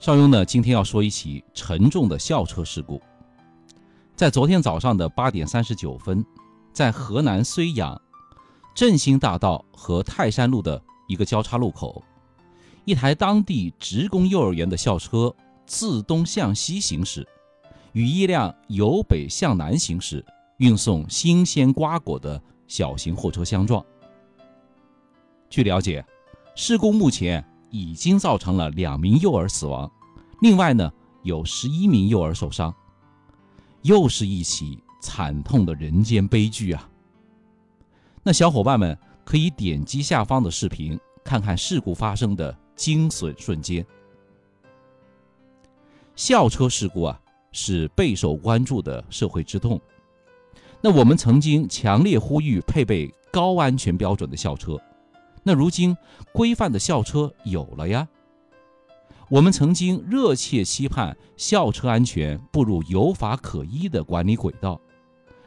邵雍呢，今天要说一起沉重的校车事故。在昨天早上的八点三十九分，在河南睢阳振兴大道和泰山路的一个交叉路口，一台当地职工幼儿园的校车自东向西行驶，与一辆由北向南行驶、运送新鲜瓜果的小型货车相撞。据了解，事故目前。已经造成了两名幼儿死亡，另外呢有十一名幼儿受伤，又是一起惨痛的人间悲剧啊！那小伙伴们可以点击下方的视频，看看事故发生的惊悚瞬间。校车事故啊是备受关注的社会之痛，那我们曾经强烈呼吁配备高安全标准的校车。那如今规范的校车有了呀，我们曾经热切期盼校车安全步入有法可依的管理轨道。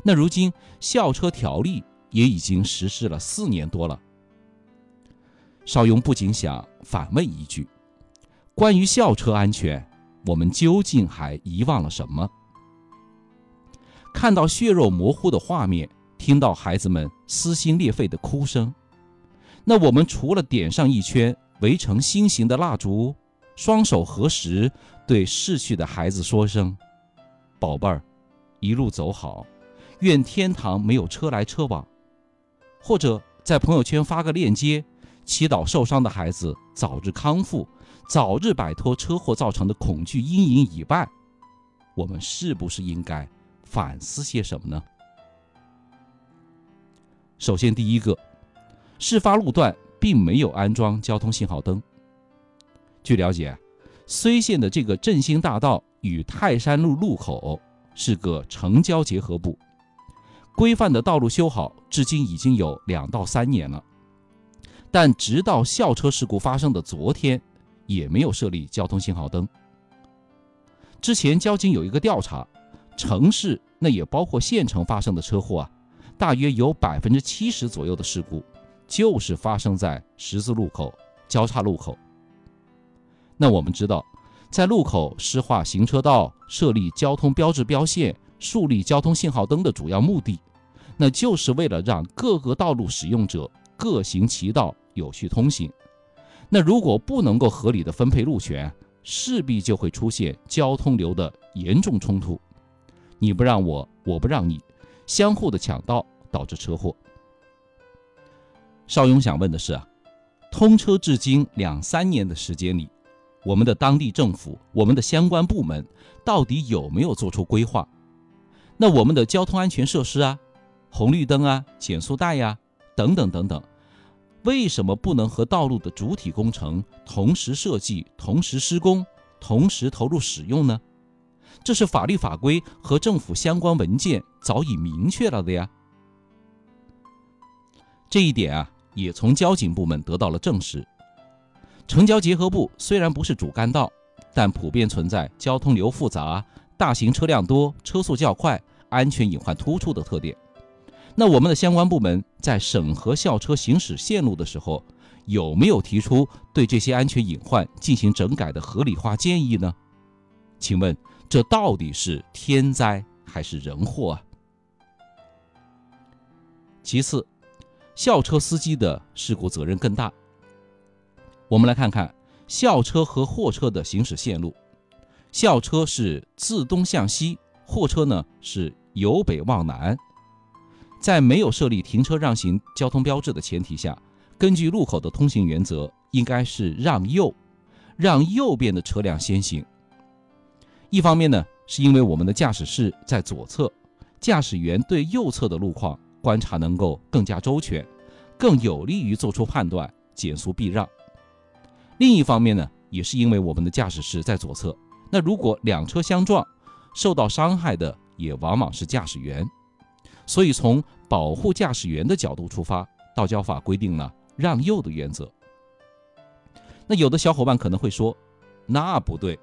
那如今校车条例也已经实施了四年多了。邵雍不禁想反问一句：关于校车安全，我们究竟还遗忘了什么？看到血肉模糊的画面，听到孩子们撕心裂肺的哭声。那我们除了点上一圈围成心形的蜡烛，双手合十，对逝去的孩子说声“宝贝儿，一路走好，愿天堂没有车来车往”，或者在朋友圈发个链接，祈祷受伤的孩子早日康复，早日摆脱车祸造成的恐惧阴影以外，我们是不是应该反思些什么呢？首先，第一个。事发路段并没有安装交通信号灯。据了解，睢县的这个振兴大道与泰山路路口是个城郊结合部，规范的道路修好至今已经有两到三年了，但直到校车事故发生的昨天，也没有设立交通信号灯。之前交警有一个调查，城市那也包括县城发生的车祸啊，大约有百分之七十左右的事故。就是发生在十字路口、交叉路口。那我们知道，在路口施划行车道、设立交通标志标线、树立交通信号灯的主要目的，那就是为了让各个道路使用者各行其道、有序通行。那如果不能够合理的分配路权，势必就会出现交通流的严重冲突。你不让我，我不让你，相互的抢道，导致车祸。邵勇想问的是啊，通车至今两三年的时间里，我们的当地政府、我们的相关部门到底有没有做出规划？那我们的交通安全设施啊，红绿灯啊、减速带呀，等等等等，为什么不能和道路的主体工程同时设计、同时施工、同时投入使用呢？这是法律法规和政府相关文件早已明确了的呀。这一点啊。也从交警部门得到了证实。城郊结合部虽然不是主干道，但普遍存在交通流复杂、大型车辆多、车速较快、安全隐患突出的特点。那我们的相关部门在审核校车行驶线路的时候，有没有提出对这些安全隐患进行整改的合理化建议呢？请问这到底是天灾还是人祸啊？其次。校车司机的事故责任更大。我们来看看校车和货车的行驶线路。校车是自东向西，货车呢是由北往南。在没有设立停车让行交通标志的前提下，根据路口的通行原则，应该是让右，让右边的车辆先行。一方面呢，是因为我们的驾驶室在左侧，驾驶员对右侧的路况。观察能够更加周全，更有利于做出判断，减速避让。另一方面呢，也是因为我们的驾驶室在左侧，那如果两车相撞，受到伤害的也往往是驾驶员。所以从保护驾驶员的角度出发，道交法规定了让右的原则。那有的小伙伴可能会说，那不对，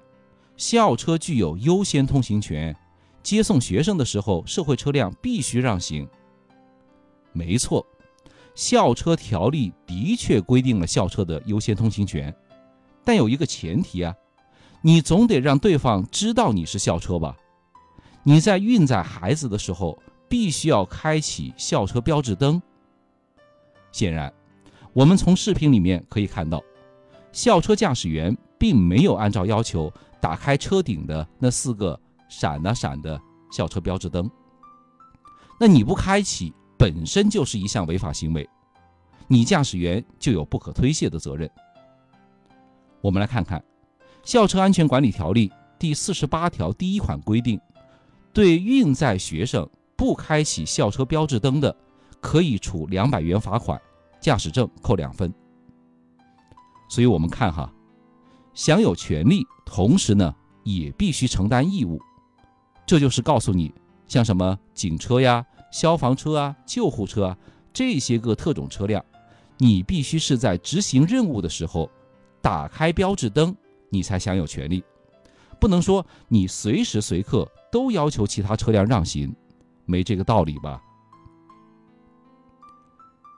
校车具有优先通行权，接送学生的时候，社会车辆必须让行。没错，校车条例的确规定了校车的优先通行权，但有一个前提啊，你总得让对方知道你是校车吧？你在运载孩子的时候，必须要开启校车标志灯。显然，我们从视频里面可以看到，校车驾驶员并没有按照要求打开车顶的那四个闪啊闪的校车标志灯。那你不开启，本身就是一项违法行为，你驾驶员就有不可推卸的责任。我们来看看《校车安全管理条例》第四十八条第一款规定。对运载学生不开启校车标志灯的，可以处两百元罚款，驾驶证扣两分。所以，我们看哈，享有权利，同时呢，也必须承担义务。这就是告诉你，像什么警车呀、消防车啊、救护车啊这些个特种车辆，你必须是在执行任务的时候打开标志灯，你才享有权利。不能说你随时随刻都要求其他车辆让行，没这个道理吧？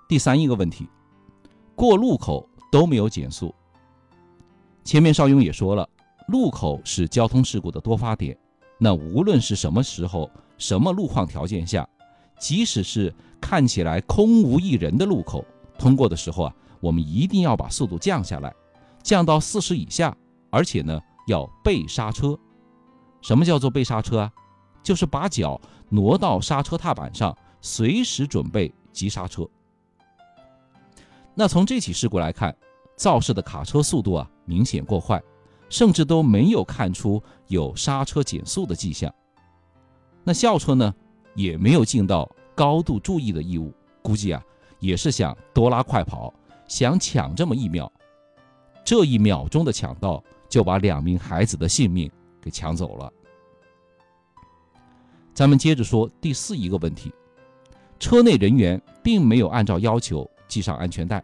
第三一个问题，过路口都没有减速。前面邵雍也说了，路口是交通事故的多发点。那无论是什么时候、什么路况条件下，即使是看起来空无一人的路口，通过的时候啊，我们一定要把速度降下来，降到四十以下，而且呢。要背刹车，什么叫做背刹车啊？就是把脚挪到刹车踏板上，随时准备急刹车。那从这起事故来看，肇事的卡车速度啊明显过快，甚至都没有看出有刹车减速的迹象。那校车呢也没有尽到高度注意的义务，估计啊也是想多拉快跑，想抢这么一秒，这一秒钟的抢到。就把两名孩子的性命给抢走了。咱们接着说第四一个问题：车内人员并没有按照要求系上安全带。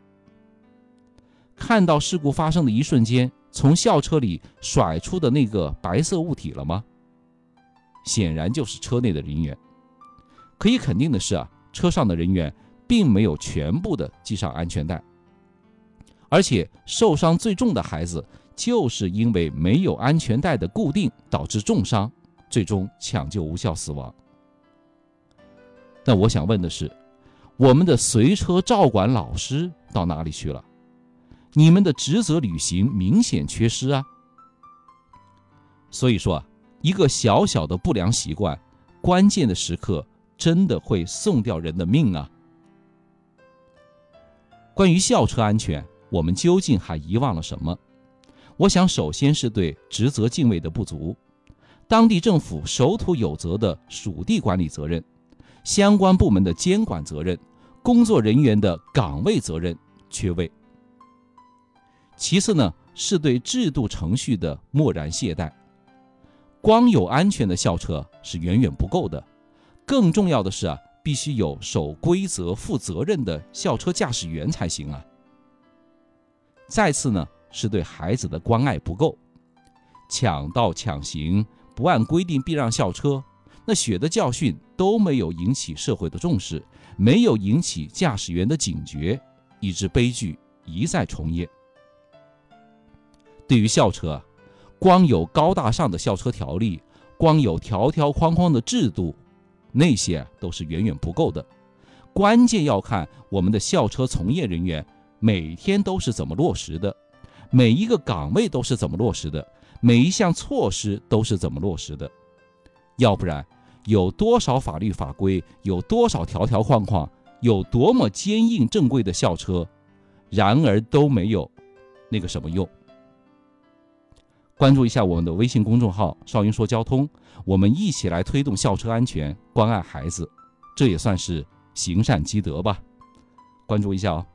看到事故发生的一瞬间，从校车里甩出的那个白色物体了吗？显然就是车内的人员。可以肯定的是啊，车上的人员并没有全部的系上安全带，而且受伤最重的孩子。就是因为没有安全带的固定，导致重伤，最终抢救无效死亡。那我想问的是，我们的随车照管老师到哪里去了？你们的职责履行明显缺失啊！所以说啊，一个小小的不良习惯，关键的时刻真的会送掉人的命啊！关于校车安全，我们究竟还遗忘了什么？我想，首先是对职责敬畏的不足，当地政府守土有责的属地管理责任，相关部门的监管责任，工作人员的岗位责任缺位。其次呢，是对制度程序的漠然懈怠。光有安全的校车是远远不够的，更重要的是啊，必须有守规则、负责任的校车驾驶员才行啊。再次呢。是对孩子的关爱不够，抢道抢行，不按规定避让校车，那血的教训都没有引起社会的重视，没有引起驾驶员的警觉，以致悲剧一再重演。对于校车，光有高大上的校车条例，光有条条框框的制度，那些都是远远不够的，关键要看我们的校车从业人员每天都是怎么落实的。每一个岗位都是怎么落实的？每一项措施都是怎么落实的？要不然，有多少法律法规，有多少条条框框，有多么坚硬正规的校车，然而都没有那个什么用。关注一下我们的微信公众号“少云说交通”，我们一起来推动校车安全，关爱孩子，这也算是行善积德吧。关注一下哦。